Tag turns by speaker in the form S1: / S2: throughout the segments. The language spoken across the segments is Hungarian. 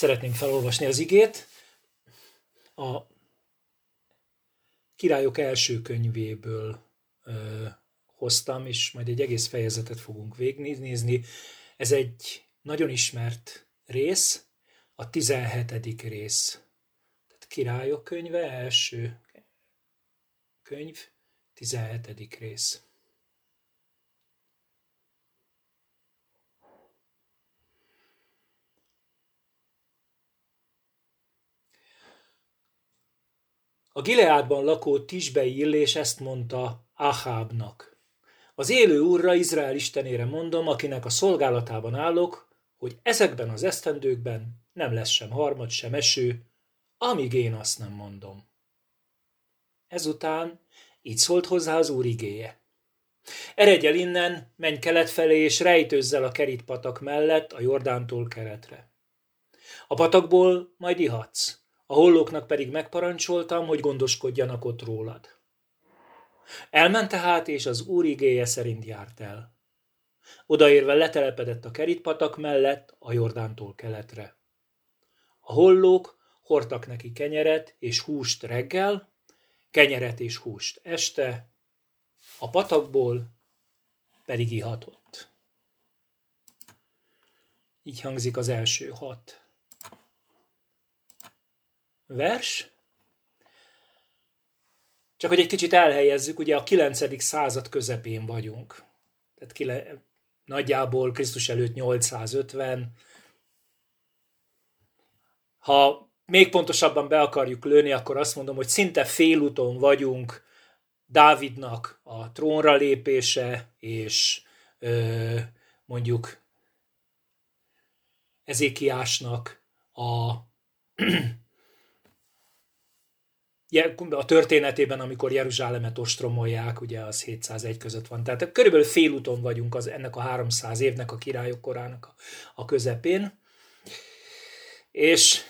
S1: Szeretném felolvasni az igét. A királyok első könyvéből ö, hoztam, és majd egy egész fejezetet fogunk végignézni. Ez egy nagyon ismert rész, a 17. rész. Tehát királyok könyve, első könyv, 17. rész. A Gileádban lakó Tisbei illés ezt mondta Ahábnak. Az élő úrra, Izrael istenére mondom, akinek a szolgálatában állok, hogy ezekben az esztendőkben nem lesz sem harmad, sem eső, amíg én azt nem mondom. Ezután így szólt hozzá az úr igéje. Eredj el innen, menj kelet felé, és rejtőzzel a kerítpatak mellett a Jordántól keretre. A patakból majd ihatsz, a hollóknak pedig megparancsoltam, hogy gondoskodjanak ott rólad. Elment tehát, és az úr igéje szerint járt el. Odaérve letelepedett a kerítpatak mellett a Jordántól keletre. A hollók hordtak neki kenyeret és húst reggel, kenyeret és húst este, a patakból pedig ihatott. Így hangzik az első hat vers. Csak hogy egy kicsit elhelyezzük, ugye a 9. század közepén vagyunk. Tehát kile, nagyjából Krisztus előtt 850. Ha még pontosabban be akarjuk lőni, akkor azt mondom, hogy szinte félúton vagyunk Dávidnak a trónra lépése, és ö, mondjuk Ezékiásnak a a történetében, amikor Jeruzsálemet ostromolják, ugye az 701 között van. Tehát körülbelül félúton vagyunk az, ennek a 300 évnek, a királyok korának a, a közepén. És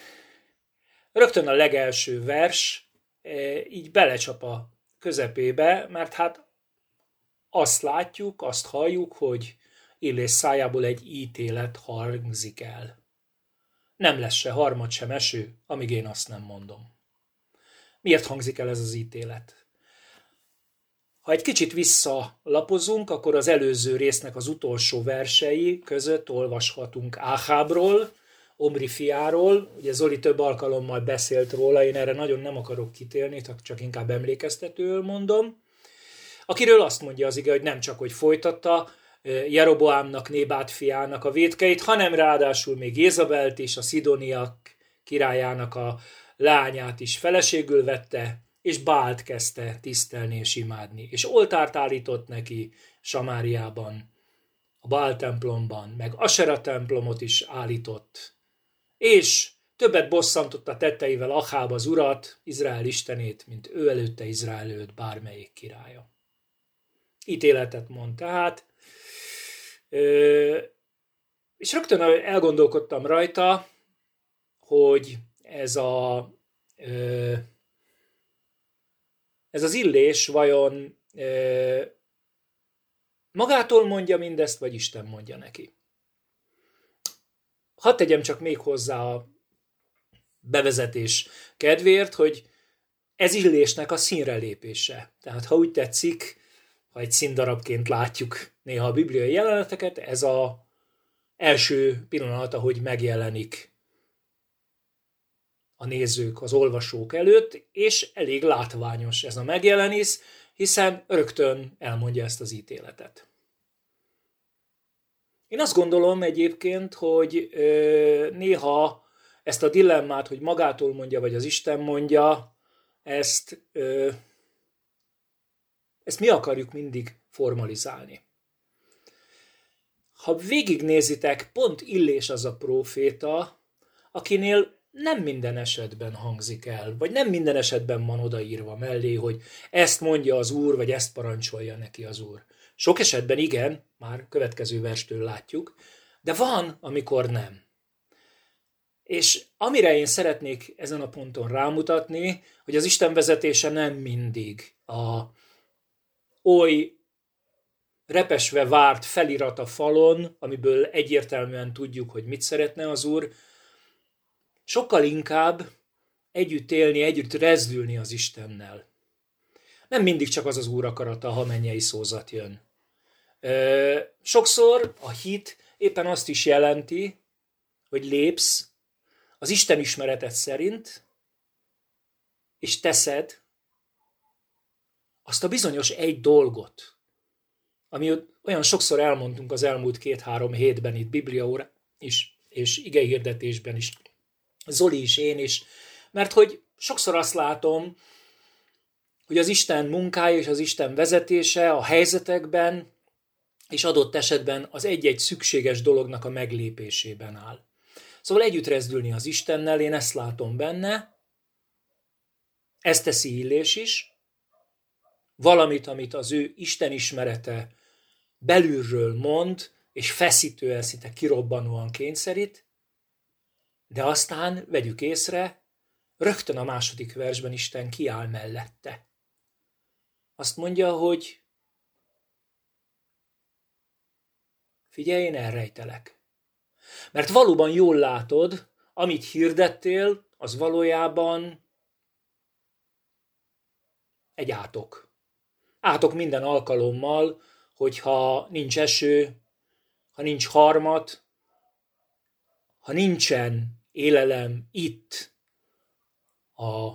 S1: rögtön a legelső vers e, így belecsap a közepébe, mert hát azt látjuk, azt halljuk, hogy Illés szájából egy ítélet hangzik el. Nem lesz se harmad, sem eső, amíg én azt nem mondom. Miért hangzik el ez az ítélet? Ha egy kicsit visszalapozunk, akkor az előző résznek az utolsó versei között olvashatunk Áhábról, Omri fiáról, ugye Zoli több alkalommal beszélt róla, én erre nagyon nem akarok kitérni, csak inkább emlékeztetőül mondom, akiről azt mondja az ige, hogy nem csak, hogy folytatta Jeroboámnak, Nébát fiának a védkeit, hanem ráadásul még Jézabelt és a Szidoniak királyának a lányát is feleségül vette, és Bált kezdte tisztelni és imádni. És oltárt állított neki Samáriában, a Bál templomban, meg Asera templomot is állított. És többet bosszantott a tetteivel Acháb az urat, Izrael istenét, mint ő előtte Izrael előtt bármelyik királya. Ítéletet mond tehát, és rögtön elgondolkodtam rajta, hogy ez a ez az illés vajon magától mondja mindezt, vagy Isten mondja neki. Hadd tegyem csak még hozzá a bevezetés kedvéért, hogy ez illésnek a színre lépése. Tehát ha úgy tetszik, ha egy színdarabként látjuk néha a bibliai jeleneteket, ez a első pillanat, ahogy megjelenik a nézők, az olvasók előtt, és elég látványos ez a megjelenés, hiszen rögtön elmondja ezt az ítéletet. Én azt gondolom egyébként, hogy ö, néha ezt a dilemmát, hogy magától mondja, vagy az Isten mondja, ezt, ö, ezt mi akarjuk mindig formalizálni. Ha végignézitek, pont Illés az a próféta, akinél nem minden esetben hangzik el, vagy nem minden esetben van odaírva mellé, hogy ezt mondja az úr, vagy ezt parancsolja neki az úr. Sok esetben igen, már következő verstől látjuk, de van, amikor nem. És amire én szeretnék ezen a ponton rámutatni, hogy az Isten vezetése nem mindig a oly repesve várt felirat a falon, amiből egyértelműen tudjuk, hogy mit szeretne az Úr, sokkal inkább együtt élni, együtt rezdülni az Istennel. Nem mindig csak az az Úr akarata, ha mennyei szózat jön. Sokszor a hit éppen azt is jelenti, hogy lépsz az Isten ismeretet szerint, és teszed azt a bizonyos egy dolgot, ami olyan sokszor elmondtunk az elmúlt két-három hétben itt Bibliaóra is, és igehirdetésben is, Zoli is, én is, mert hogy sokszor azt látom, hogy az Isten munkája és az Isten vezetése a helyzetekben és adott esetben az egy-egy szükséges dolognak a meglépésében áll. Szóval együtt rezdülni az Istennel, én ezt látom benne, ezt teszi Illés is, valamit, amit az ő Isten ismerete belülről mond, és feszítően, szinte kirobbanóan kényszerít, de aztán vegyük észre, rögtön a második versben Isten kiáll mellette. Azt mondja, hogy figyelj, én elrejtelek. Mert valóban jól látod, amit hirdettél, az valójában egy átok. Átok minden alkalommal, hogyha nincs eső, ha nincs harmat, ha nincsen élelem itt a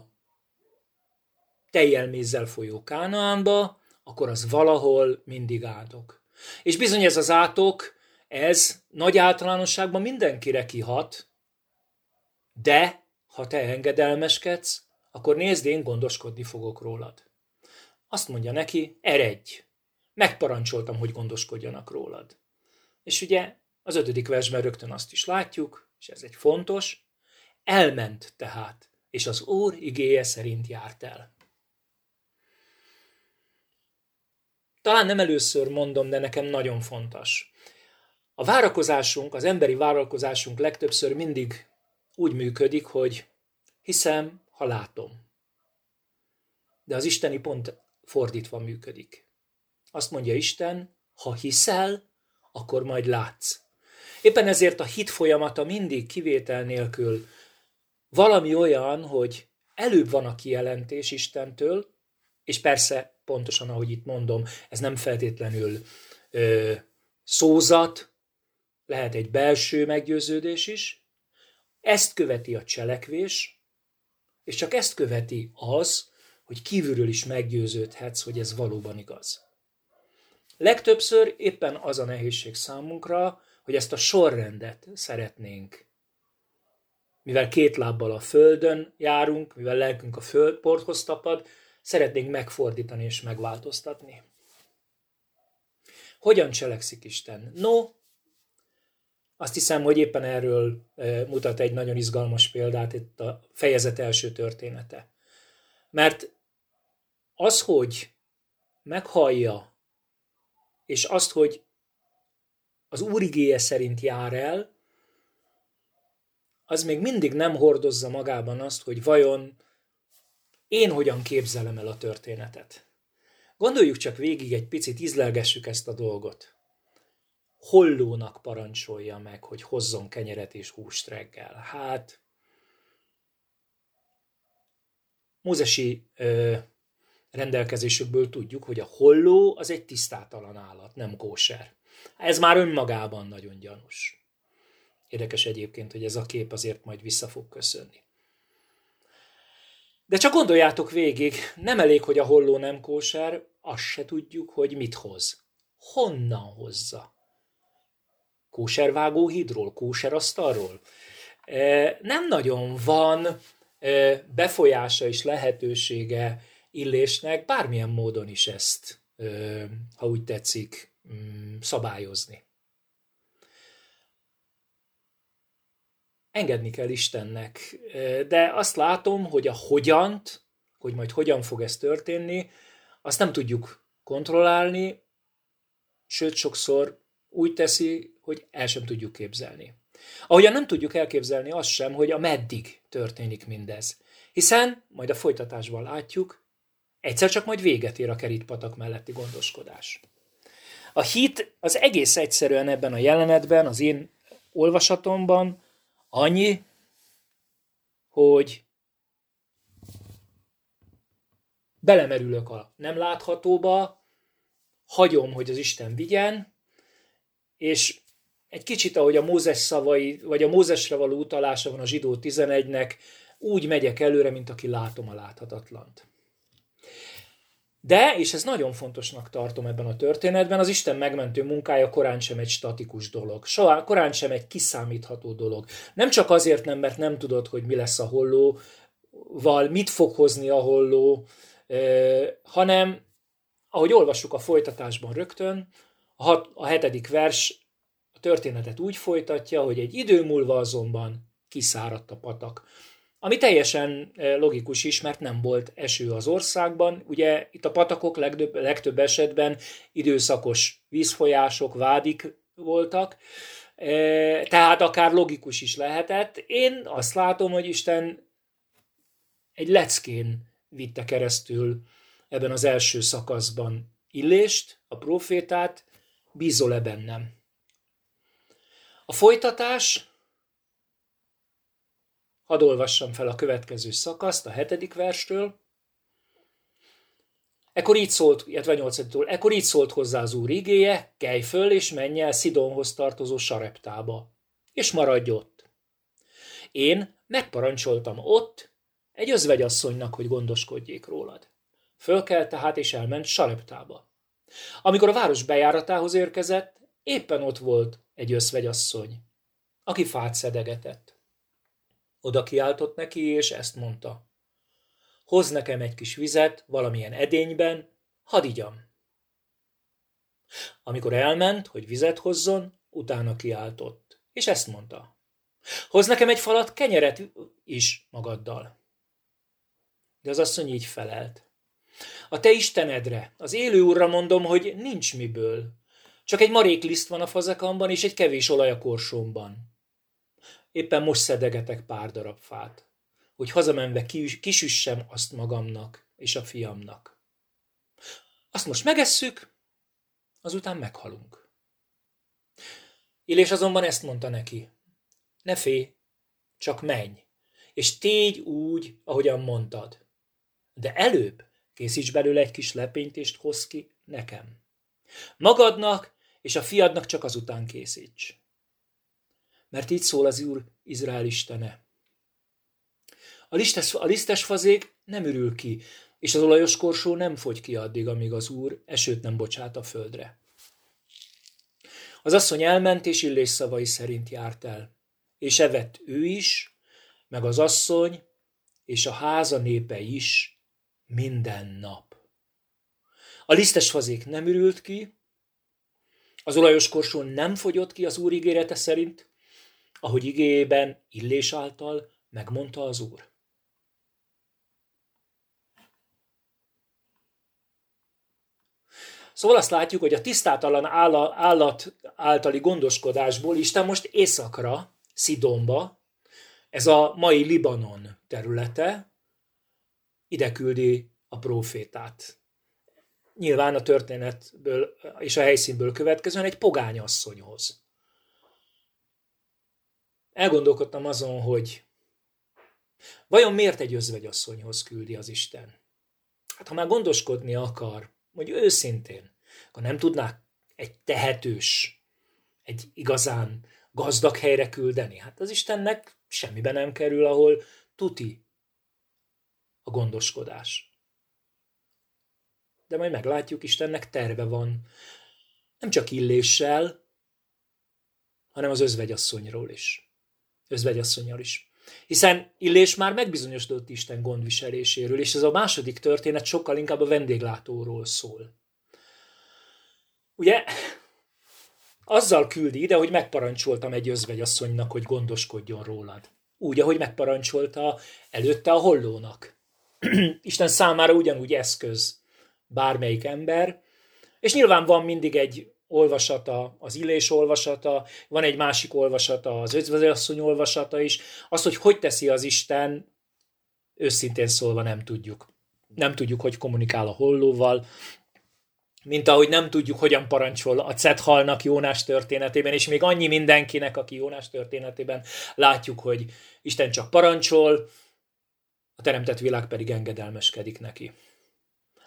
S1: tejjelmézzel folyó Kánaánba, akkor az valahol mindig átok. És bizony ez az átok, ez nagy általánosságban mindenkire kihat, de ha te engedelmeskedsz, akkor nézd, én gondoskodni fogok rólad. Azt mondja neki, eredj, megparancsoltam, hogy gondoskodjanak rólad. És ugye az ötödik versben rögtön azt is látjuk, és ez egy fontos, elment tehát, és az Úr igéje szerint járt el. Talán nem először mondom, de nekem nagyon fontos. A várakozásunk, az emberi várakozásunk legtöbbször mindig úgy működik, hogy hiszem, ha látom. De az isteni pont fordítva működik. Azt mondja Isten, ha hiszel, akkor majd látsz. Éppen ezért a hit folyamata mindig kivétel nélkül valami olyan, hogy előbb van a kijelentés Istentől, és persze pontosan ahogy itt mondom, ez nem feltétlenül ö, szózat, lehet egy belső meggyőződés is, ezt követi a cselekvés, és csak ezt követi az, hogy kívülről is meggyőződhetsz, hogy ez valóban igaz. Legtöbbször éppen az a nehézség számunkra, hogy ezt a sorrendet szeretnénk. Mivel két lábbal a földön járunk, mivel lelkünk a földporthoz tapad, szeretnénk megfordítani és megváltoztatni. Hogyan cselekszik Isten? No, azt hiszem, hogy éppen erről e, mutat egy nagyon izgalmas példát itt a fejezet első története. Mert az, hogy meghallja, és azt, hogy az úrigéje szerint jár el, az még mindig nem hordozza magában azt, hogy vajon én hogyan képzelem el a történetet. Gondoljuk csak végig egy picit, izlelgessük ezt a dolgot. Hollónak parancsolja meg, hogy hozzon kenyeret és húst reggel. Hát, mózesi ö, rendelkezésükből tudjuk, hogy a holló az egy tisztátalan állat, nem kóser. Ez már önmagában nagyon gyanús. Érdekes egyébként, hogy ez a kép azért majd vissza fog köszönni. De csak gondoljátok végig, nem elég, hogy a holló nem kóser, azt se tudjuk, hogy mit hoz. Honnan hozza? Kóservágóhídról, kóserasztalról? E, nem nagyon van e, befolyása és lehetősége illésnek bármilyen módon is ezt, e, ha úgy tetszik, szabályozni. engedni kell Istennek. De azt látom, hogy a hogyant, hogy majd hogyan fog ez történni, azt nem tudjuk kontrollálni, sőt sokszor úgy teszi, hogy el sem tudjuk képzelni. Ahogyan nem tudjuk elképzelni azt sem, hogy a meddig történik mindez. Hiszen, majd a folytatásban látjuk, egyszer csak majd véget ér a kerítpatak melletti gondoskodás. A hit az egész egyszerűen ebben a jelenetben, az én olvasatomban Annyi, hogy belemerülök a nem láthatóba, hagyom, hogy az Isten vigyen, és egy kicsit, ahogy a Mózes szavai, vagy a Mózesre való utalása van a zsidó 11-nek, úgy megyek előre, mint aki látom a láthatatlant. De, és ez nagyon fontosnak tartom ebben a történetben, az Isten megmentő munkája korán sem egy statikus dolog. Soha, korán sem egy kiszámítható dolog. Nem csak azért nem, mert nem tudod, hogy mi lesz a hollóval, mit fog hozni a holló, hanem, ahogy olvassuk a folytatásban rögtön, a, hat, a hetedik vers a történetet úgy folytatja, hogy egy idő múlva azonban kiszáradt a patak. Ami teljesen logikus is, mert nem volt eső az országban. Ugye itt a patakok legtöbb, legtöbb esetben időszakos vízfolyások, vádik voltak, tehát akár logikus is lehetett. Én azt látom, hogy Isten egy leckén vitte keresztül ebben az első szakaszban Illést, a profétát, bízol-e bennem? A folytatás, hadd olvassam fel a következő szakaszt, a hetedik verstől. Ekkor így szólt, illetve nyolcaditól, ekkor így szólt hozzá az úr igéje, kelj föl és menj el Szidonhoz tartozó sareptába, és maradj ott. Én megparancsoltam ott egy özvegyasszonynak, hogy gondoskodjék rólad. Fölkelt tehát és elment Sareptába. Amikor a város bejáratához érkezett, éppen ott volt egy özvegyasszony, aki fát szedegetett. Oda kiáltott neki, és ezt mondta. Hoz nekem egy kis vizet valamilyen edényben, hadd igyam. Amikor elment, hogy vizet hozzon, utána kiáltott, és ezt mondta. Hoz nekem egy falat kenyeret is magaddal. De az asszony így felelt. A te Istenedre, az élő úrra mondom, hogy nincs miből. Csak egy marék liszt van a fazekamban, és egy kevés olaj a korsómban. Éppen most szedegetek pár darab fát, hogy hazamenve kisüssem azt magamnak és a fiamnak. Azt most megesszük, azután meghalunk. Illés azonban ezt mondta neki. Ne félj, csak menj, és tégy úgy, ahogyan mondtad. De előbb készíts belőle egy kis lepényt, és hozz ki nekem. Magadnak és a fiadnak csak azután készíts. Mert így szól az Úr Izrael Istene. A lisztes, a lisztes fazék nem ürül ki, és az olajos korsó nem fogy ki addig, amíg az Úr esőt nem bocsát a földre. Az asszony elment, és illés szavai szerint járt el. És evett ő is, meg az asszony, és a háza népe is, minden nap. A lisztes fazék nem ürült ki, az olajos korsó nem fogyott ki az Úr ígérete szerint, ahogy igében illés által megmondta az Úr. Szóval azt látjuk, hogy a tisztátalan állat általi gondoskodásból Isten most északra, Szidonba, ez a mai Libanon területe, ide küldi a profétát. Nyilván a történetből és a helyszínből következően egy pogány asszonyhoz. Elgondolkodtam azon, hogy vajon miért egy özvegyasszonyhoz küldi az Isten? Hát ha már gondoskodni akar, hogy őszintén, akkor nem tudná egy tehetős, egy igazán gazdag helyre küldeni. Hát az Istennek semmibe nem kerül, ahol tuti a gondoskodás. De majd meglátjuk, Istennek terve van. Nem csak illéssel, hanem az özvegyasszonyról is. Özvegyasszonyjal is. Hiszen Illés már megbizonyosodott Isten gondviseléséről, és ez a második történet sokkal inkább a vendéglátóról szól. Ugye, azzal küldi ide, hogy megparancsoltam egy özvegyasszonynak, hogy gondoskodjon rólad. Úgy, ahogy megparancsolta előtte a hollónak. Isten számára ugyanúgy eszköz bármelyik ember, és nyilván van mindig egy olvasata, az illés olvasata, van egy másik olvasata, az özvezasszony olvasata is. Az, hogy hogy teszi az Isten, őszintén szólva nem tudjuk. Nem tudjuk, hogy kommunikál a hollóval, mint ahogy nem tudjuk, hogyan parancsol a Cethalnak Jónás történetében, és még annyi mindenkinek, aki Jónás történetében látjuk, hogy Isten csak parancsol, teremtett világ pedig engedelmeskedik neki.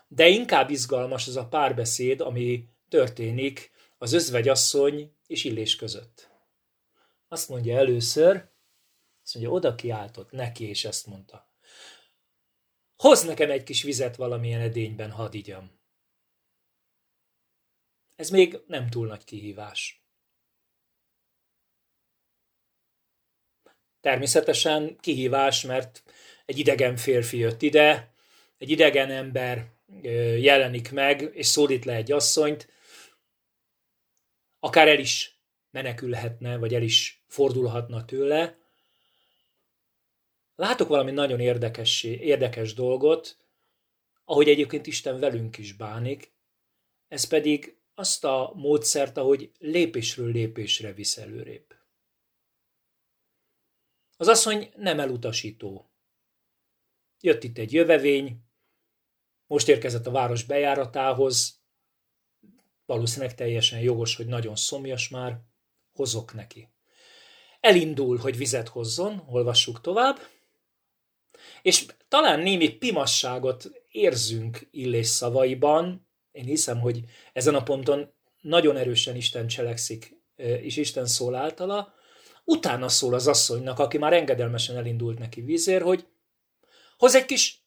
S1: De inkább izgalmas az a párbeszéd, ami történik az özvegyasszony és Illés között. Azt mondja először, azt mondja, oda kiáltott neki, és ezt mondta. Hoz nekem egy kis vizet valamilyen edényben, hadd igyam. Ez még nem túl nagy kihívás. Természetesen kihívás, mert egy idegen férfi jött ide, egy idegen ember jelenik meg, és szólít le egy asszonyt, akár el is menekülhetne, vagy el is fordulhatna tőle. Látok valami nagyon érdekes, érdekes dolgot, ahogy egyébként Isten velünk is bánik, ez pedig azt a módszert, ahogy lépésről lépésre visz előrébb. Az asszony nem elutasító. Jött itt egy jövevény, most érkezett a város bejáratához, valószínűleg teljesen jogos, hogy nagyon szomjas már, hozok neki. Elindul, hogy vizet hozzon, olvassuk tovább, és talán némi pimasságot érzünk Illés szavaiban, én hiszem, hogy ezen a ponton nagyon erősen Isten cselekszik, és Isten szól általa, utána szól az asszonynak, aki már engedelmesen elindult neki vízér, hogy hoz egy kis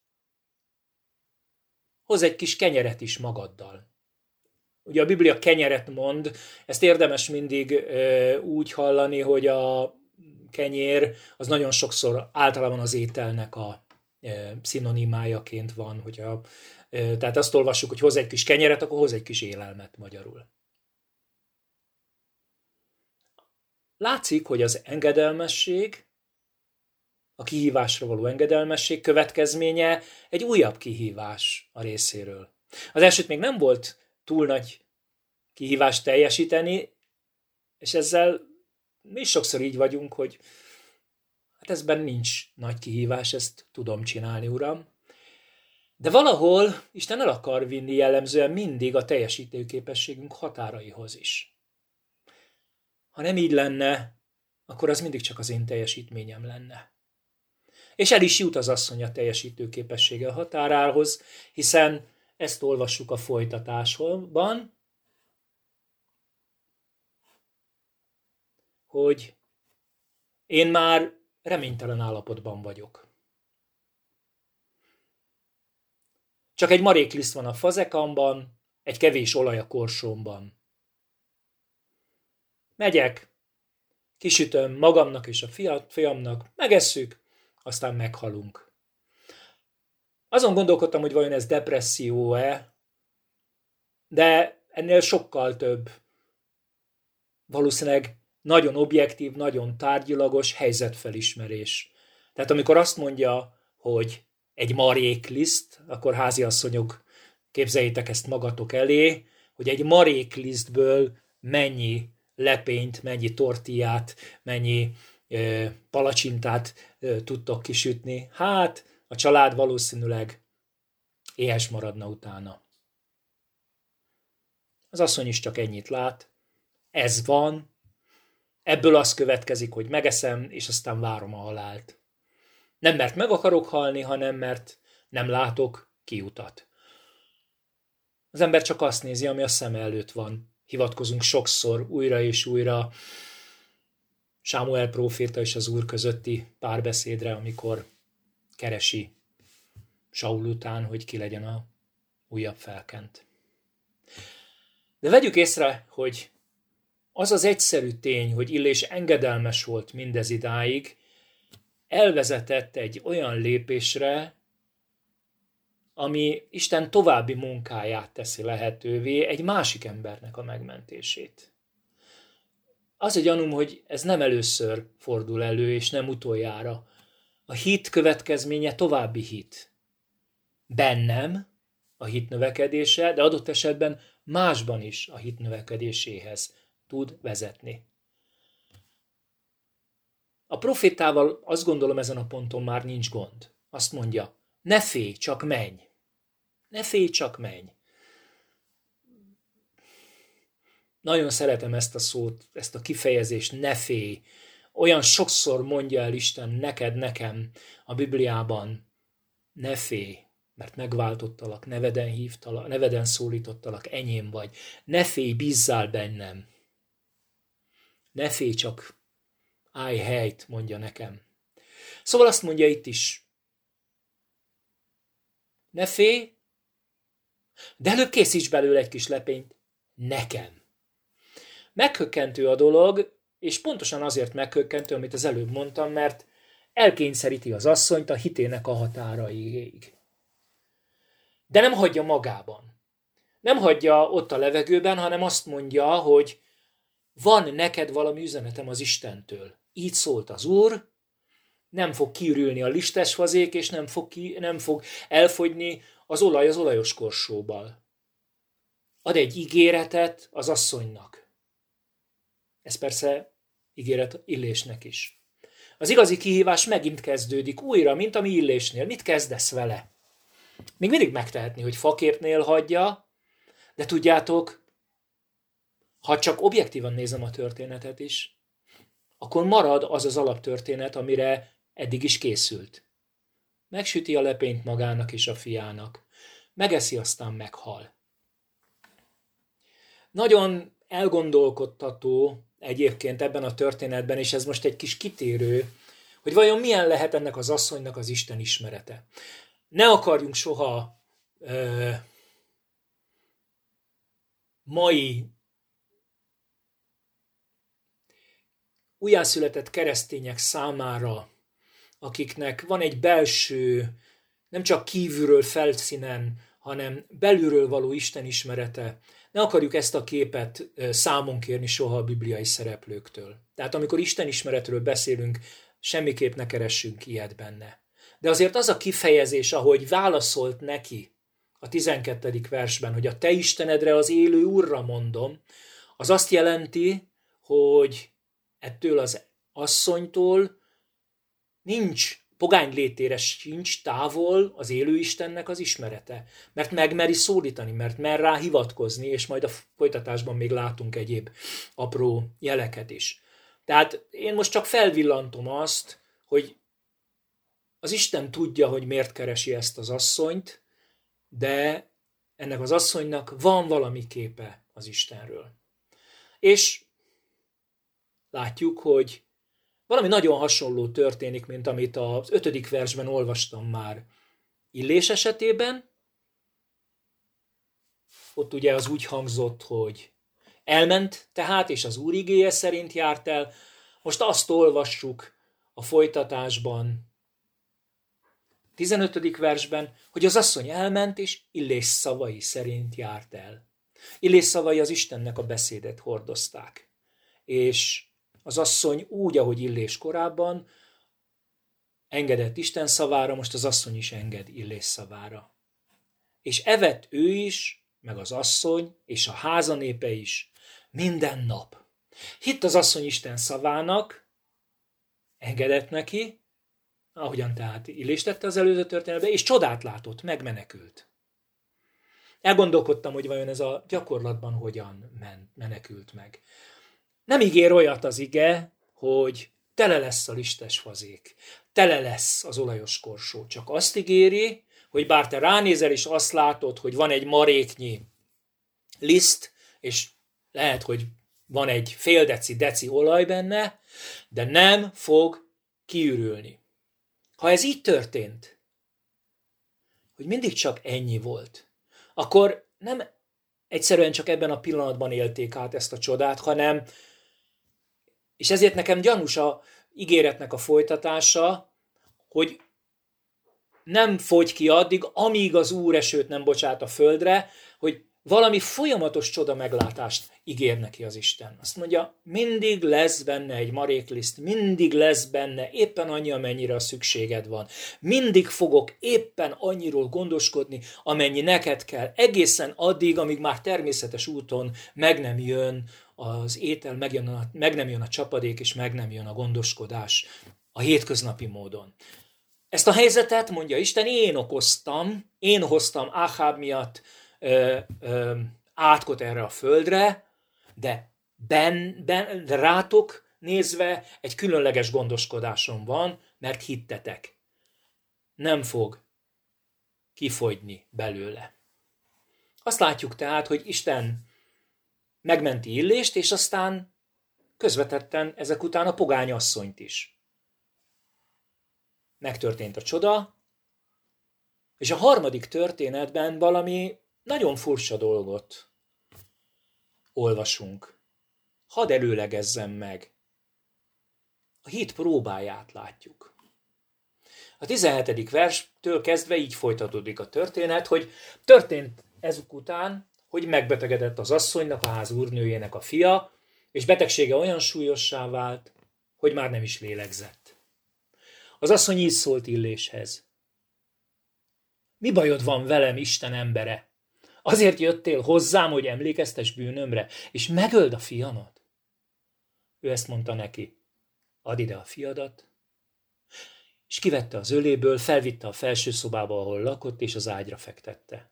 S1: hoz egy kis kenyeret is magaddal. Ugye a Biblia kenyeret mond, ezt érdemes mindig úgy hallani, hogy a kenyér az nagyon sokszor általában az ételnek a szinonimájaként van, hogyha tehát azt olvassuk, hogy hoz egy kis kenyeret, akkor hoz egy kis élelmet magyarul. Látszik, hogy az engedelmesség, a kihívásra való engedelmesség következménye egy újabb kihívás a részéről. Az elsőt még nem volt túl nagy kihívást teljesíteni, és ezzel mi is sokszor így vagyunk, hogy hát ezben nincs nagy kihívás, ezt tudom csinálni, uram. De valahol Isten el akar vinni jellemzően mindig a teljesítőképességünk határaihoz is. Ha nem így lenne, akkor az mindig csak az én teljesítményem lenne. És el is jut az asszony a teljesítőképessége határához, hiszen ezt olvassuk a folytatásban, hogy én már reménytelen állapotban vagyok. Csak egy marékliszt van a fazekamban, egy kevés olaj a korsómban. Megyek, kisütöm magamnak és a fiamnak, megesszük, aztán meghalunk. Azon gondolkodtam, hogy vajon ez depresszió-e, de ennél sokkal több. Valószínűleg nagyon objektív, nagyon tárgyilagos helyzetfelismerés. Tehát amikor azt mondja, hogy egy marékliszt, akkor háziasszonyok, képzeljétek ezt magatok elé, hogy egy maréklisztből mennyi lepényt, mennyi tortillát, mennyi ö, palacsintát ö, tudtok kisütni. Hát, a család valószínűleg éhes maradna utána. Az asszony is csak ennyit lát. Ez van. Ebből az következik, hogy megeszem, és aztán várom a halált. Nem mert meg akarok halni, hanem mert nem látok kiutat. Az ember csak azt nézi, ami a szem előtt van. Hivatkozunk sokszor, újra és újra Sámuel próféta és az úr közötti párbeszédre, amikor keresi Saul után, hogy ki legyen a újabb felkent. De vegyük észre, hogy az az egyszerű tény, hogy Illés engedelmes volt mindez idáig, elvezetett egy olyan lépésre, ami Isten további munkáját teszi lehetővé, egy másik embernek a megmentését. Az egy gyanúm, hogy ez nem először fordul elő, és nem utoljára. A hit következménye további hit. Bennem a hit növekedése, de adott esetben másban is a hit növekedéséhez tud vezetni. A profétával azt gondolom ezen a ponton már nincs gond. Azt mondja, ne félj, csak menj. Ne félj, csak menj. Nagyon szeretem ezt a szót, ezt a kifejezést, ne félj. Olyan sokszor mondja el Isten neked, nekem a Bibliában, ne félj, mert megváltottalak, neveden hívtalak, neveden szólítottalak, enyém vagy. Ne félj, bízzál bennem. Ne félj, csak állj helyt, mondja nekem. Szóval azt mondja itt is, ne félj, de előbb készíts belőle egy kis lepényt nekem. Meghökkentő a dolog, és pontosan azért meghökkentő, amit az előbb mondtam, mert elkényszeríti az asszonyt a hitének a határaig. De nem hagyja magában. Nem hagyja ott a levegőben, hanem azt mondja, hogy van neked valami üzenetem az Istentől. Így szólt az Úr, nem fog kiürülni a listes fazék, és nem fog, ki, nem fog elfogyni az olaj az olajos korsóval. Ad egy ígéretet az asszonynak. Ez persze ígéret Illésnek is. Az igazi kihívás megint kezdődik újra, mint ami Illésnél. Mit kezdesz vele? Még mindig megtehetni, hogy faképnél hagyja, de tudjátok, ha csak objektívan nézem a történetet is, akkor marad az az alaptörténet, amire eddig is készült. Megsüti a lepényt magának és a fiának. Megeszi, aztán meghal. Nagyon elgondolkodtató egyébként ebben a történetben, és ez most egy kis kitérő, hogy vajon milyen lehet ennek az asszonynak az Isten ismerete. Ne akarjunk soha ö, mai újjászületett keresztények számára, akiknek van egy belső, nem csak kívülről felszínen, hanem belülről való Isten ismerete, ne akarjuk ezt a képet számon kérni soha a bibliai szereplőktől. Tehát amikor Isten ismeretről beszélünk, semmiképp ne keressünk ilyet benne. De azért az a kifejezés, ahogy válaszolt neki a 12. versben, hogy a te Istenedre az élő Úrra mondom, az azt jelenti, hogy ettől az asszonytól nincs pogány létére sincs távol az élő Istennek az ismerete. Mert megmeri szólítani, mert mer rá hivatkozni, és majd a folytatásban még látunk egyéb apró jeleket is. Tehát én most csak felvillantom azt, hogy az Isten tudja, hogy miért keresi ezt az asszonyt, de ennek az asszonynak van valami képe az Istenről. És látjuk, hogy valami nagyon hasonló történik, mint amit az ötödik versben olvastam már. Illés esetében, ott ugye az úgy hangzott, hogy elment tehát, és az úr igéje szerint járt el. Most azt olvassuk a folytatásban, 15. versben, hogy az asszony elment, és Illés szavai szerint járt el. Illés szavai az Istennek a beszédet hordozták. És az asszony úgy, ahogy Illés korábban, engedett Isten szavára, most az asszony is enged Illés szavára. És evett ő is, meg az asszony, és a háza népe is, minden nap. Hitt az asszony Isten szavának, engedett neki, ahogyan tehát Illés tette az előző történetben, és csodát látott, megmenekült. Elgondolkodtam, hogy vajon ez a gyakorlatban hogyan ment, menekült meg. Nem ígér olyat az ige, hogy tele lesz a listes fazék, tele lesz az olajos korsó. Csak azt ígéri, hogy bár te ránézel és azt látod, hogy van egy maréknyi liszt, és lehet, hogy van egy fél deci, deci olaj benne, de nem fog kiürülni. Ha ez így történt, hogy mindig csak ennyi volt, akkor nem egyszerűen csak ebben a pillanatban élték át ezt a csodát, hanem és ezért nekem gyanús a ígéretnek a folytatása, hogy nem fogy ki addig, amíg az Úr esőt nem bocsát a földre, hogy valami folyamatos csoda meglátást ígér neki az Isten. Azt mondja, mindig lesz benne egy marékliszt, mindig lesz benne éppen annyi, amennyire a szükséged van. Mindig fogok éppen annyiról gondoskodni, amennyi neked kell, egészen addig, amíg már természetes úton meg nem jön az étel, megjön a, meg nem jön a csapadék, és meg nem jön a gondoskodás a hétköznapi módon. Ezt a helyzetet, mondja Isten, én okoztam, én hoztam Áháb miatt ö, ö, átkot erre a földre, de, ben, ben, rátok nézve egy különleges gondoskodásom van, mert hittetek. Nem fog kifogyni belőle. Azt látjuk tehát, hogy Isten megmenti Illést, és aztán közvetetten ezek után a pogány asszonyt is. Megtörtént a csoda, és a harmadik történetben valami nagyon furcsa dolgot olvasunk. Hadd előlegezzem meg. A hit próbáját látjuk. A 17. verstől kezdve így folytatódik a történet, hogy történt ezek után, hogy megbetegedett az asszonynak, a ház úrnőjének a fia, és betegsége olyan súlyossá vált, hogy már nem is lélegzett. Az asszony így szólt Illéshez. Mi bajod van velem, Isten embere? Azért jöttél hozzám, hogy emlékeztes bűnömre, és megöld a fiamat? Ő ezt mondta neki. Add ide a fiadat. És kivette az öléből, felvitte a felső szobába, ahol lakott, és az ágyra fektette.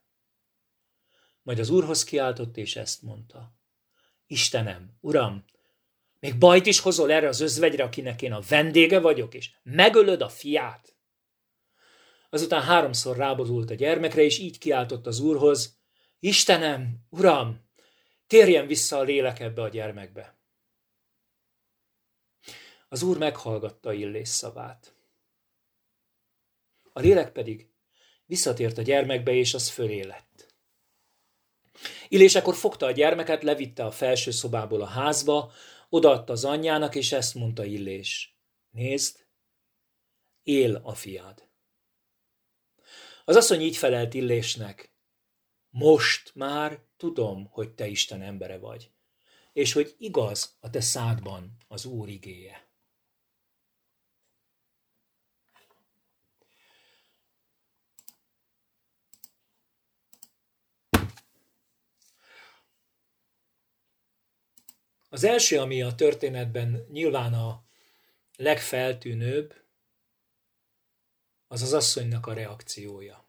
S1: Majd az úrhoz kiáltott, és ezt mondta. Istenem, uram, még bajt is hozol erre az özvegyre, akinek én a vendége vagyok, és megölöd a fiát? Azután háromszor rábozult a gyermekre, és így kiáltott az úrhoz, Istenem, uram, térjen vissza a lélek ebbe a gyermekbe. Az úr meghallgatta Illés szavát. A lélek pedig visszatért a gyermekbe, és az fölé lett. Illés akkor fogta a gyermeket, levitte a felső szobából a házba, odaadta az anyjának, és ezt mondta Illés. Nézd, él a fiad. Az asszony így felelt Illésnek. Most már tudom, hogy te Isten embere vagy, és hogy igaz a te szádban az Úr igéje. Az első, ami a történetben nyilván a legfeltűnőbb, az az asszonynak a reakciója.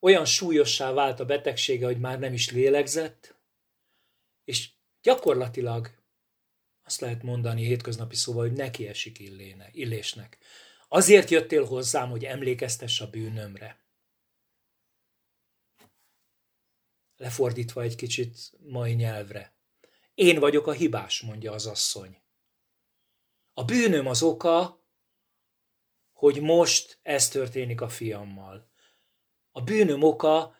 S1: Olyan súlyossá vált a betegsége, hogy már nem is lélegzett, és gyakorlatilag azt lehet mondani hétköznapi szóval, hogy neki esik illéne, illésnek. Azért jöttél hozzám, hogy emlékeztess a bűnömre. Lefordítva egy kicsit mai nyelvre. Én vagyok a hibás, mondja az asszony. A bűnöm az oka, hogy most ez történik a fiammal. A bűnöm oka,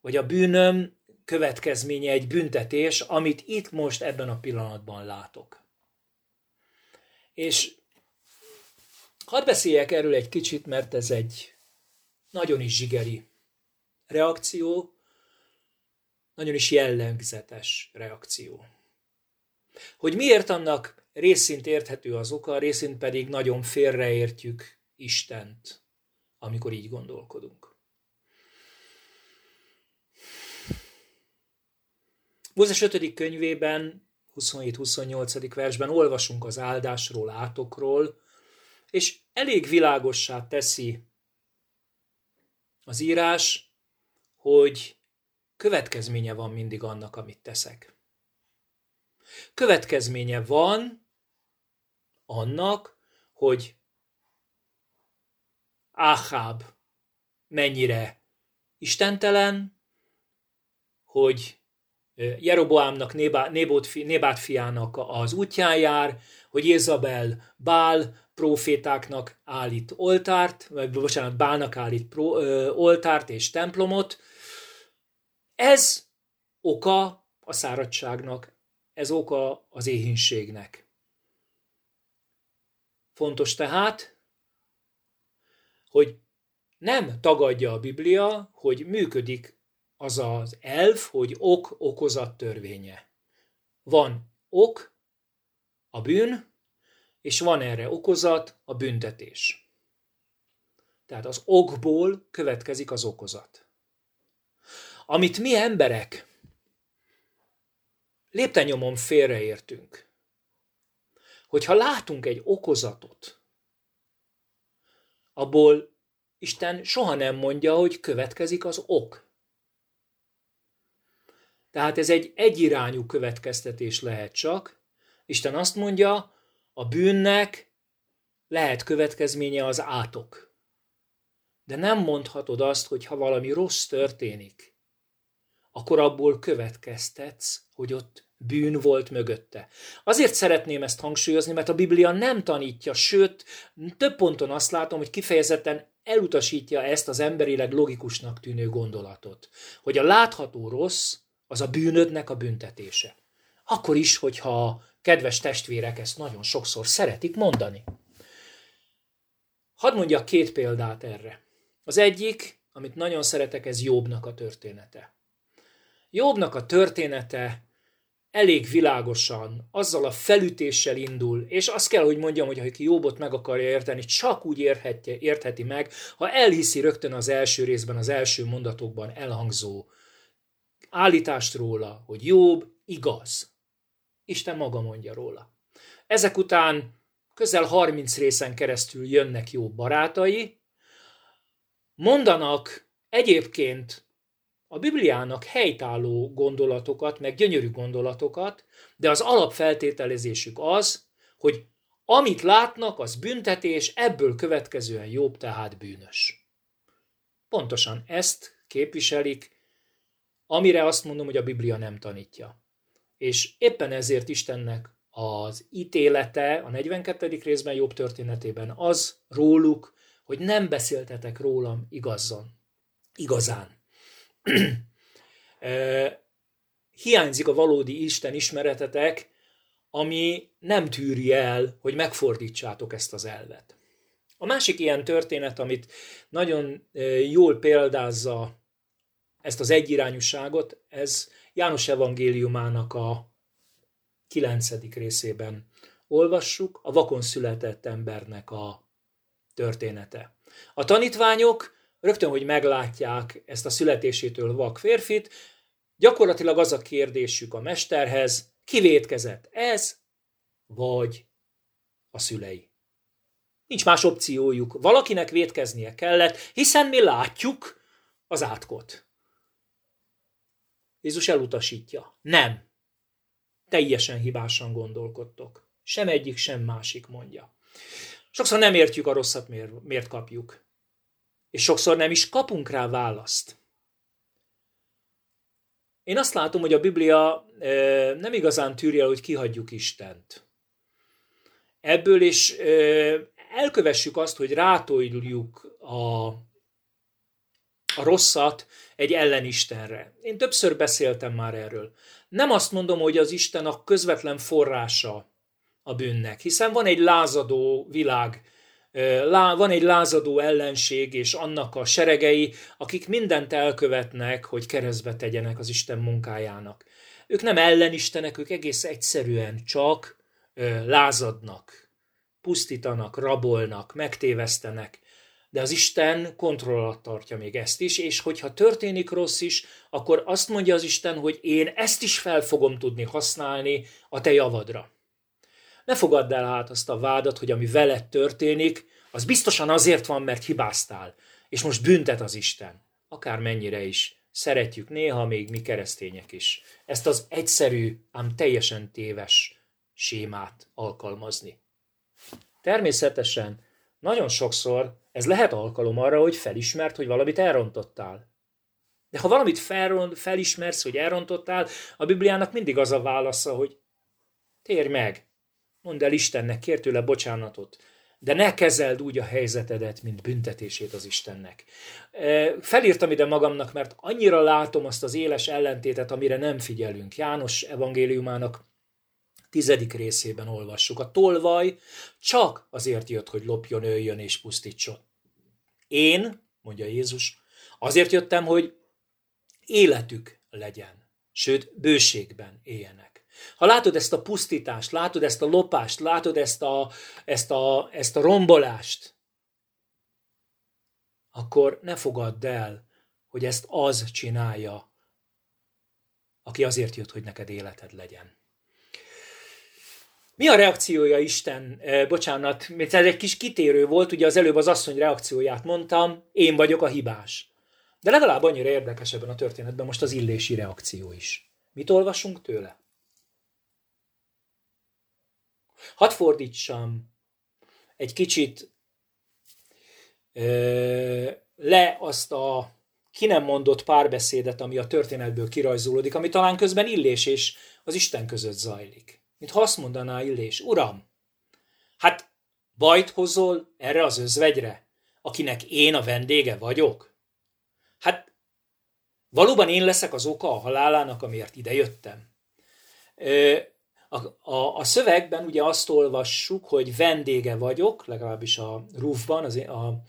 S1: vagy a bűnöm következménye egy büntetés, amit itt most ebben a pillanatban látok. És Hadd beszéljek erről egy kicsit, mert ez egy nagyon is zsigeri reakció, nagyon is jellegzetes reakció. Hogy miért annak részint érthető az oka, részint pedig nagyon félreértjük Istent, amikor így gondolkodunk. Mózes 5. könyvében, 27-28. versben olvasunk az áldásról, átokról, és elég világossá teszi az írás, hogy következménye van mindig annak, amit teszek. Következménye van annak, hogy Áháb mennyire istentelen, hogy Jeroboámnak, Nébát fiának az útján jár, hogy Jézabel Bál profétáknak állít oltárt, vagy bocsánat, Bálnak állít pro, ö, oltárt és templomot. Ez oka a száradságnak, ez oka az éhínségnek. Fontos tehát, hogy nem tagadja a Biblia, hogy működik az az elf, hogy ok-okozat törvénye. Van ok, a bűn, és van erre okozat, a büntetés. Tehát az okból következik az okozat. Amit mi emberek lépten félreértünk, hogyha látunk egy okozatot, abból Isten soha nem mondja, hogy következik az ok. Tehát ez egy egyirányú következtetés lehet csak. Isten azt mondja, a bűnnek lehet következménye az átok. De nem mondhatod azt, hogy ha valami rossz történik, akkor abból következtetsz, hogy ott bűn volt mögötte. Azért szeretném ezt hangsúlyozni, mert a Biblia nem tanítja, sőt, több ponton azt látom, hogy kifejezetten elutasítja ezt az emberileg logikusnak tűnő gondolatot, hogy a látható rossz az a bűnödnek a büntetése. Akkor is, hogyha kedves testvérek ezt nagyon sokszor szeretik mondani. Hadd mondjak két példát erre. Az egyik, amit nagyon szeretek, ez Jobbnak a története. Jobbnak a története elég világosan, azzal a felütéssel indul, és azt kell, hogy mondjam, hogy aki Jobbot meg akarja érteni, csak úgy érhetje, értheti meg, ha elhiszi rögtön az első részben, az első mondatokban elhangzó állítást róla, hogy Jobb igaz. Isten maga mondja róla. Ezek után közel 30 részen keresztül jönnek jó barátai, mondanak egyébként a Bibliának helytálló gondolatokat, meg gyönyörű gondolatokat, de az alapfeltételezésük az, hogy amit látnak, az büntetés, ebből következően jobb, tehát bűnös. Pontosan ezt képviselik, amire azt mondom, hogy a Biblia nem tanítja. És éppen ezért Istennek az ítélete a 42. részben jobb történetében az róluk, hogy nem beszéltetek rólam igazzon, igazán. Hiányzik a valódi Isten ismeretetek, ami nem tűri el, hogy megfordítsátok ezt az elvet. A másik ilyen történet, amit nagyon jól példázza ezt az egyirányúságot, ez János evangéliumának a kilencedik részében olvassuk, a vakon született embernek a története. A tanítványok rögtön, hogy meglátják ezt a születésétől vak férfit, gyakorlatilag az a kérdésük a mesterhez, kivétkezett ez, vagy a szülei. Nincs más opciójuk. Valakinek vétkeznie kellett, hiszen mi látjuk az átkot. Jézus elutasítja. Nem. Teljesen hibásan gondolkodtok. Sem egyik, sem másik mondja. Sokszor nem értjük a rosszat, miért, kapjuk. És sokszor nem is kapunk rá választ. Én azt látom, hogy a Biblia nem igazán tűrje, hogy kihagyjuk Istent. Ebből is elkövessük azt, hogy rátoljuk a, a rosszat egy ellenistenre. Én többször beszéltem már erről. Nem azt mondom, hogy az Isten a közvetlen forrása a bűnnek, hiszen van egy lázadó világ, van egy lázadó ellenség, és annak a seregei, akik mindent elkövetnek, hogy keresztbe tegyenek az Isten munkájának. Ők nem ellenistenek, ők egész egyszerűen csak lázadnak, pusztítanak, rabolnak, megtévesztenek, de az Isten kontroll alatt tartja még ezt is, és hogyha történik rossz is, akkor azt mondja az Isten, hogy én ezt is fel fogom tudni használni a te javadra. Ne fogadd el hát azt a vádat, hogy ami veled történik, az biztosan azért van, mert hibáztál, és most büntet az Isten. Akár mennyire is. Szeretjük néha még mi keresztények is. Ezt az egyszerű, ám teljesen téves sémát alkalmazni. Természetesen nagyon sokszor ez lehet alkalom arra, hogy felismert, hogy valamit elrontottál. De ha valamit felront, felismersz, hogy elrontottál, a Bibliának mindig az a válasza, hogy térj meg, mondd el Istennek, kér tőle bocsánatot, de ne kezeld úgy a helyzetedet, mint büntetését az Istennek. Felírtam ide magamnak, mert annyira látom azt az éles ellentétet, amire nem figyelünk. János evangéliumának tizedik részében olvassuk. A tolvaj csak azért jött, hogy lopjon, öljön és pusztítson. Én, mondja Jézus, azért jöttem, hogy életük legyen, sőt, bőségben éljenek. Ha látod ezt a pusztítást, látod ezt a lopást, látod ezt a, ezt a, ezt a rombolást, akkor ne fogadd el, hogy ezt az csinálja, aki azért jött, hogy neked életed legyen. Mi a reakciója Isten? Bocsánat, ez egy kis kitérő volt, ugye az előbb az asszony reakcióját mondtam, én vagyok a hibás. De legalább annyira érdekes ebben a történetben most az illési reakció is. Mit olvasunk tőle? Hadd fordítsam egy kicsit ö, le azt a ki nem mondott párbeszédet, ami a történetből kirajzolódik, ami talán közben Illés és az Isten között zajlik. Mint ha azt mondaná Illés, Uram, hát bajt hozol erre az özvegyre, akinek én a vendége vagyok? Hát valóban én leszek az oka a halálának, amiért ide A, a, a szövegben ugye azt olvassuk, hogy vendége vagyok, legalábbis a rúfban, az, a,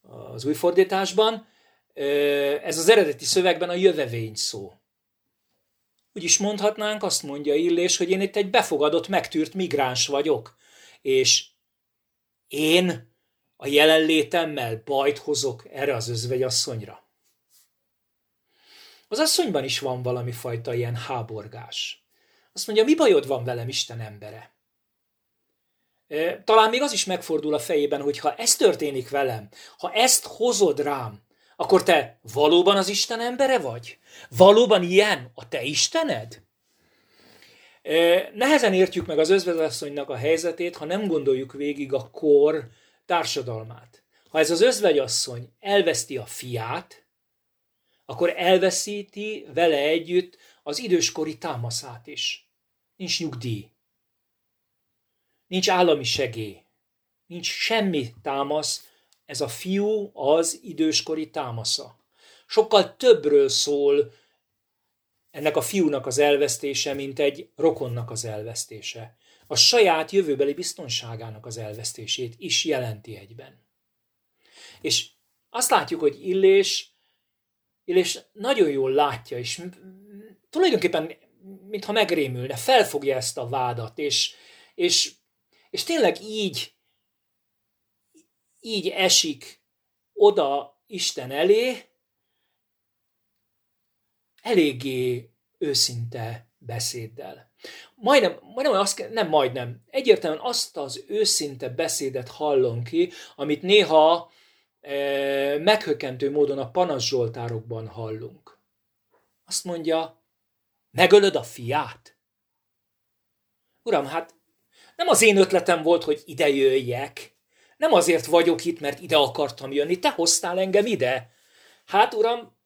S1: az új fordításban, ez az eredeti szövegben a jövevény szó. Úgy is mondhatnánk, azt mondja Illés, hogy én itt egy befogadott, megtűrt migráns vagyok, és én a jelenlétemmel bajt hozok erre az özvegyasszonyra. Az asszonyban is van valami fajta ilyen háborgás. Azt mondja, mi bajod van velem, Isten embere? Talán még az is megfordul a fejében, hogy ha ez történik velem, ha ezt hozod rám, akkor te valóban az Isten embere vagy? Valóban ilyen a te Istened? Nehezen értjük meg az özvegyasszonynak a helyzetét, ha nem gondoljuk végig a kor társadalmát. Ha ez az özvegyasszony elveszti a fiát, akkor elveszíti vele együtt az időskori támaszát is. Nincs nyugdíj. Nincs állami segély. Nincs semmi támasz, ez a fiú az időskori támasza. Sokkal többről szól ennek a fiúnak az elvesztése, mint egy rokonnak az elvesztése. A saját jövőbeli biztonságának az elvesztését is jelenti egyben. És azt látjuk, hogy Illés, Illés nagyon jól látja, és tulajdonképpen mintha megrémülne, felfogja ezt a vádat, és, és, és tényleg így így esik oda Isten elé, eléggé őszinte beszéddel. Majdnem, majdnem azt, nem majdnem, egyértelműen azt az őszinte beszédet hallom ki, amit néha e, meghökkentő módon a panasz zsoltárokban hallunk. Azt mondja, megölöd a fiát? Uram, hát nem az én ötletem volt, hogy ide jöjjek, nem azért vagyok itt, mert ide akartam jönni, te hoztál engem ide. Hát, uram,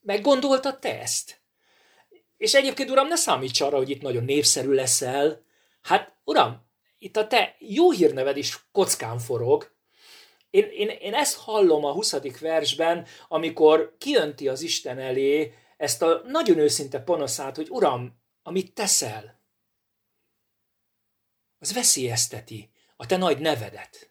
S1: meggondoltad te ezt? És egyébként, uram, ne számíts arra, hogy itt nagyon népszerű leszel. Hát, uram, itt a te jó hírneved is kockán forog. Én, én, én ezt hallom a 20. versben, amikor kiönti az Isten elé ezt a nagyon őszinte panaszát, hogy uram, amit teszel, az veszélyezteti a te nagy nevedet.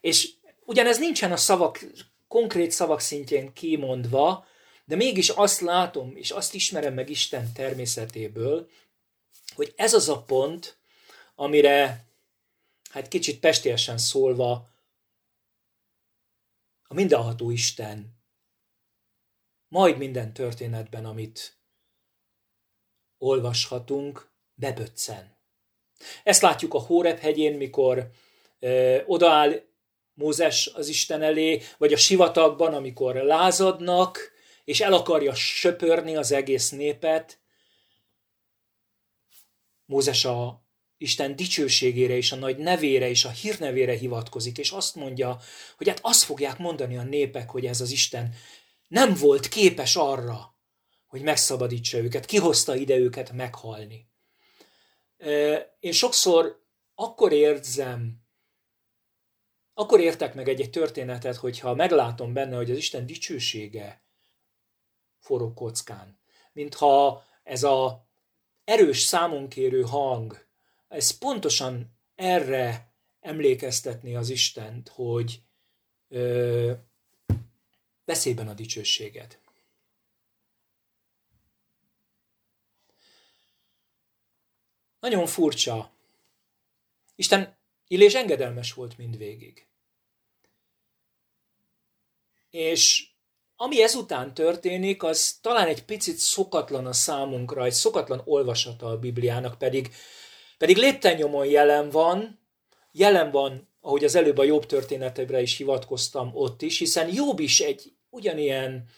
S1: És ugyanez nincsen a szavak, konkrét szavak szintjén kimondva, de mégis azt látom, és azt ismerem meg Isten természetéből, hogy ez az a pont, amire, hát kicsit pestélyesen szólva, a mindenható Isten majd minden történetben, amit olvashatunk, beböccen. Ezt látjuk a Hórep hegyén, mikor ö, odaáll Mózes az Isten elé, vagy a sivatagban, amikor lázadnak, és el akarja söpörni az egész népet. Mózes a Isten dicsőségére és a nagy nevére és a hírnevére hivatkozik, és azt mondja, hogy hát azt fogják mondani a népek, hogy ez az Isten nem volt képes arra, hogy megszabadítsa őket, kihozta ide őket meghalni. Én sokszor akkor érzem, akkor értek meg egy-egy történetet, hogyha meglátom benne, hogy az Isten dicsősége forog kockán. Mintha ez a erős számonkérő hang, ez pontosan erre emlékeztetni az Istent, hogy ö, veszélyben a dicsőséget. Nagyon furcsa. Isten Illés engedelmes volt mindvégig. És ami ezután történik, az talán egy picit szokatlan a számunkra, egy szokatlan olvasata a Bibliának, pedig, pedig léptennyomon jelen van, jelen van, ahogy az előbb a Jobb történetebre is hivatkoztam ott is, hiszen Jobb is egy ugyanilyen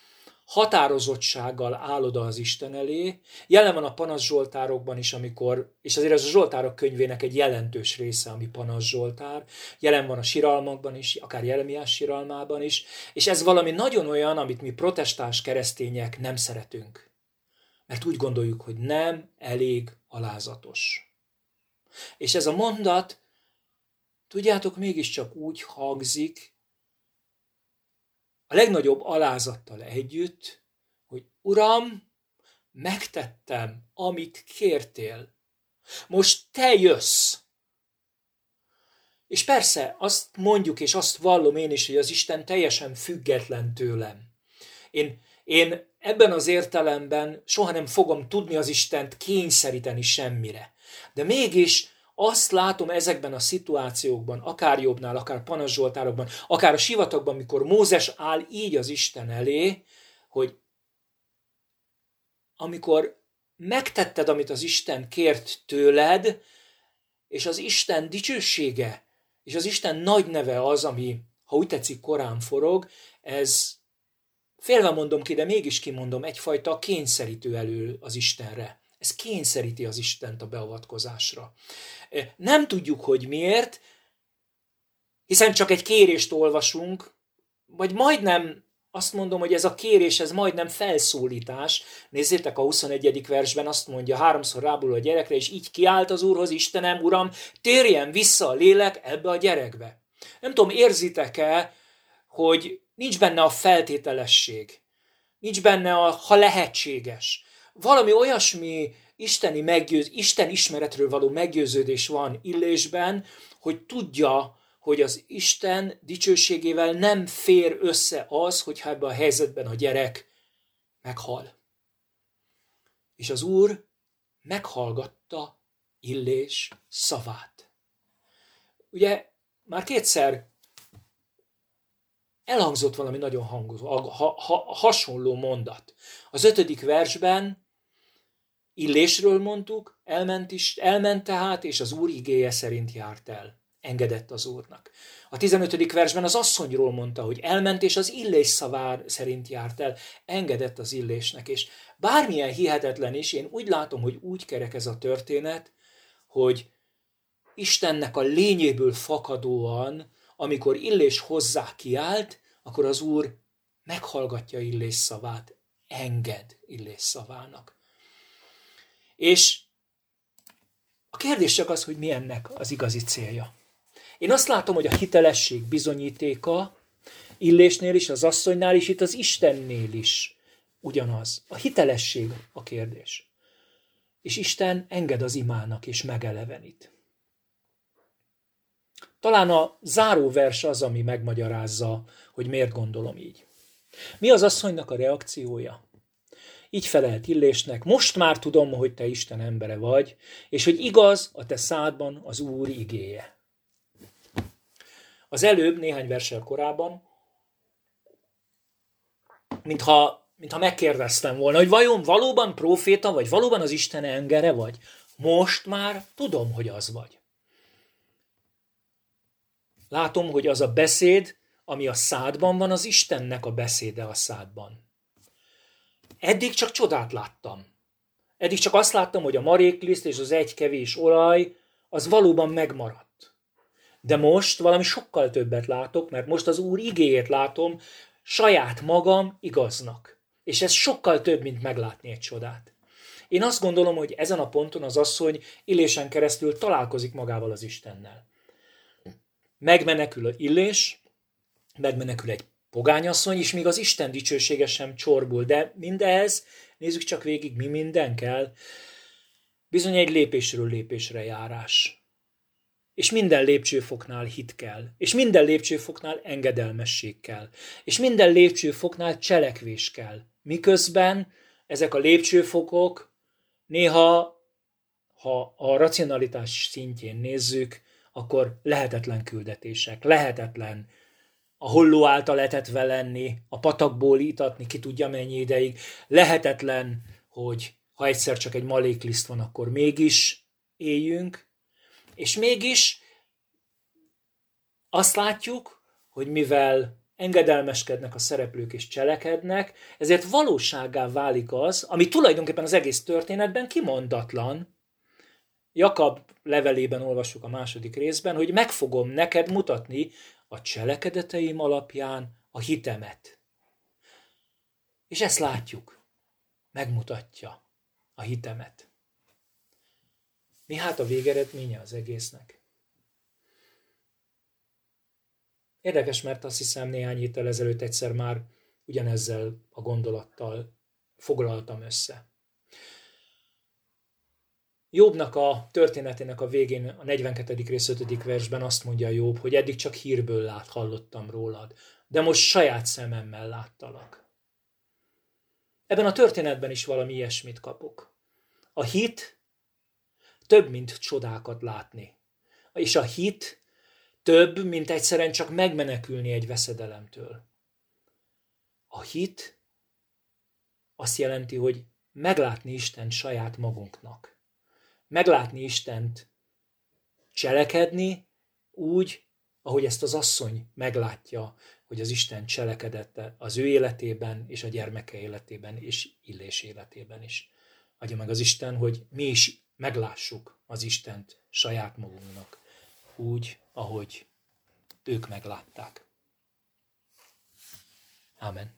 S1: határozottsággal áll oda az Isten elé. Jelen van a panasz Zsoltárokban is, amikor, és azért ez a Zsoltárok könyvének egy jelentős része, ami panasz Zsoltár. Jelen van a siralmakban is, akár Jeremiás siralmában is, és ez valami nagyon olyan, amit mi protestáns keresztények nem szeretünk. Mert úgy gondoljuk, hogy nem elég alázatos. És ez a mondat, tudjátok, mégiscsak úgy hangzik, a legnagyobb alázattal együtt, hogy Uram, megtettem, amit kértél. Most te jössz. És persze azt mondjuk, és azt vallom én is, hogy az Isten teljesen független tőlem. Én, én ebben az értelemben soha nem fogom tudni az Istent kényszeríteni semmire. De mégis azt látom ezekben a szituációkban, akár Jobbnál, akár Panas Zsoltárokban, akár a sivatagban, mikor Mózes áll így az Isten elé, hogy amikor megtetted, amit az Isten kért tőled, és az Isten dicsősége, és az Isten nagy neve az, ami, ha úgy tetszik, korán forog, ez félve mondom ki, de mégis kimondom, egyfajta kényszerítő elő az Istenre. Ez kényszeríti az Istent a beavatkozásra. Nem tudjuk, hogy miért, hiszen csak egy kérést olvasunk, vagy majdnem azt mondom, hogy ez a kérés, ez majdnem felszólítás. Nézzétek, a 21. versben azt mondja, háromszor rábul a gyerekre, és így kiált az Úrhoz, Istenem, Uram, térjen vissza a lélek ebbe a gyerekbe. Nem tudom, érzitek-e, hogy nincs benne a feltételesség, nincs benne a, ha lehetséges. Valami olyasmi isteni meggyőz, Isten ismeretről való meggyőződés van Illésben, hogy tudja, hogy az Isten dicsőségével nem fér össze az, hogyha ebben a helyzetben a gyerek meghal. És az Úr meghallgatta Illés szavát. Ugye már kétszer elhangzott valami nagyon hangos, ha, ha, hasonló mondat. Az ötödik versben Illésről mondtuk, elment, is, elment tehát, és az úr igéje szerint járt el. Engedett az úrnak. A 15. versben az asszonyról mondta, hogy elment, és az illés szavár szerint járt el. Engedett az illésnek, és bármilyen hihetetlen is, én úgy látom, hogy úgy kerek ez a történet, hogy Istennek a lényéből fakadóan, amikor Illés hozzá kiált, akkor az Úr meghallgatja Illés szavát, enged Illés szavának. És a kérdés csak az, hogy mi ennek az igazi célja. Én azt látom, hogy a hitelesség bizonyítéka Illésnél is, az asszonynál is, itt az Istennél is ugyanaz. A hitelesség a kérdés. És Isten enged az imának és megelevenít. Talán a záró vers az, ami megmagyarázza, hogy miért gondolom így. Mi az asszonynak a reakciója? Így felelt Illésnek, most már tudom, hogy te Isten embere vagy, és hogy igaz a te szádban az Úr igéje. Az előbb, néhány versel korábban, mintha, mintha megkérdeztem volna, hogy vajon valóban proféta, vagy valóban az Isten engere vagy. Most már tudom, hogy az vagy. Látom, hogy az a beszéd, ami a szádban van, az Istennek a beszéde a szádban. Eddig csak csodát láttam. Eddig csak azt láttam, hogy a marékliszt és az egy kevés olaj, az valóban megmaradt. De most valami sokkal többet látok, mert most az Úr igéjét látom saját magam igaznak. És ez sokkal több, mint meglátni egy csodát. Én azt gondolom, hogy ezen a ponton az asszony illésen keresztül találkozik magával az Istennel. Megmenekül a illés, megmenekül egy pogányasszony, és még az Isten dicsősége sem csorbul. De mindez, nézzük csak végig, mi minden kell. Bizony egy lépésről lépésre járás. És minden lépcsőfoknál hit kell. És minden lépcsőfoknál engedelmesség kell. És minden lépcsőfoknál cselekvés kell. Miközben ezek a lépcsőfokok néha, ha a racionalitás szintjén nézzük, akkor lehetetlen küldetések, lehetetlen a holló által etetve lenni, a patakból itatni, ki tudja mennyi ideig. Lehetetlen, hogy ha egyszer csak egy malékliszt van, akkor mégis éljünk. És mégis azt látjuk, hogy mivel engedelmeskednek a szereplők és cselekednek, ezért valóságá válik az, ami tulajdonképpen az egész történetben kimondatlan. Jakab levelében olvassuk a második részben, hogy meg fogom neked mutatni a cselekedeteim alapján a hitemet. És ezt látjuk. Megmutatja a hitemet. Mi hát a végeredménye az egésznek? Érdekes, mert azt hiszem néhány héttel ezelőtt egyszer már ugyanezzel a gondolattal foglaltam össze. Jobbnak a történetének a végén, a 42. rész 5. versben azt mondja Jobb, hogy eddig csak hírből lát, hallottam rólad, de most saját szememmel láttalak. Ebben a történetben is valami ilyesmit kapok. A hit több, mint csodákat látni. És a hit több, mint egyszerűen csak megmenekülni egy veszedelemtől. A hit azt jelenti, hogy meglátni Istent saját magunknak. Meglátni Istent cselekedni úgy, ahogy ezt az asszony meglátja, hogy az Isten cselekedett az ő életében, és a gyermeke életében, és Illés életében is. Adja meg az Isten, hogy mi is meglássuk az Istent saját magunknak, úgy, ahogy ők meglátták. Amen.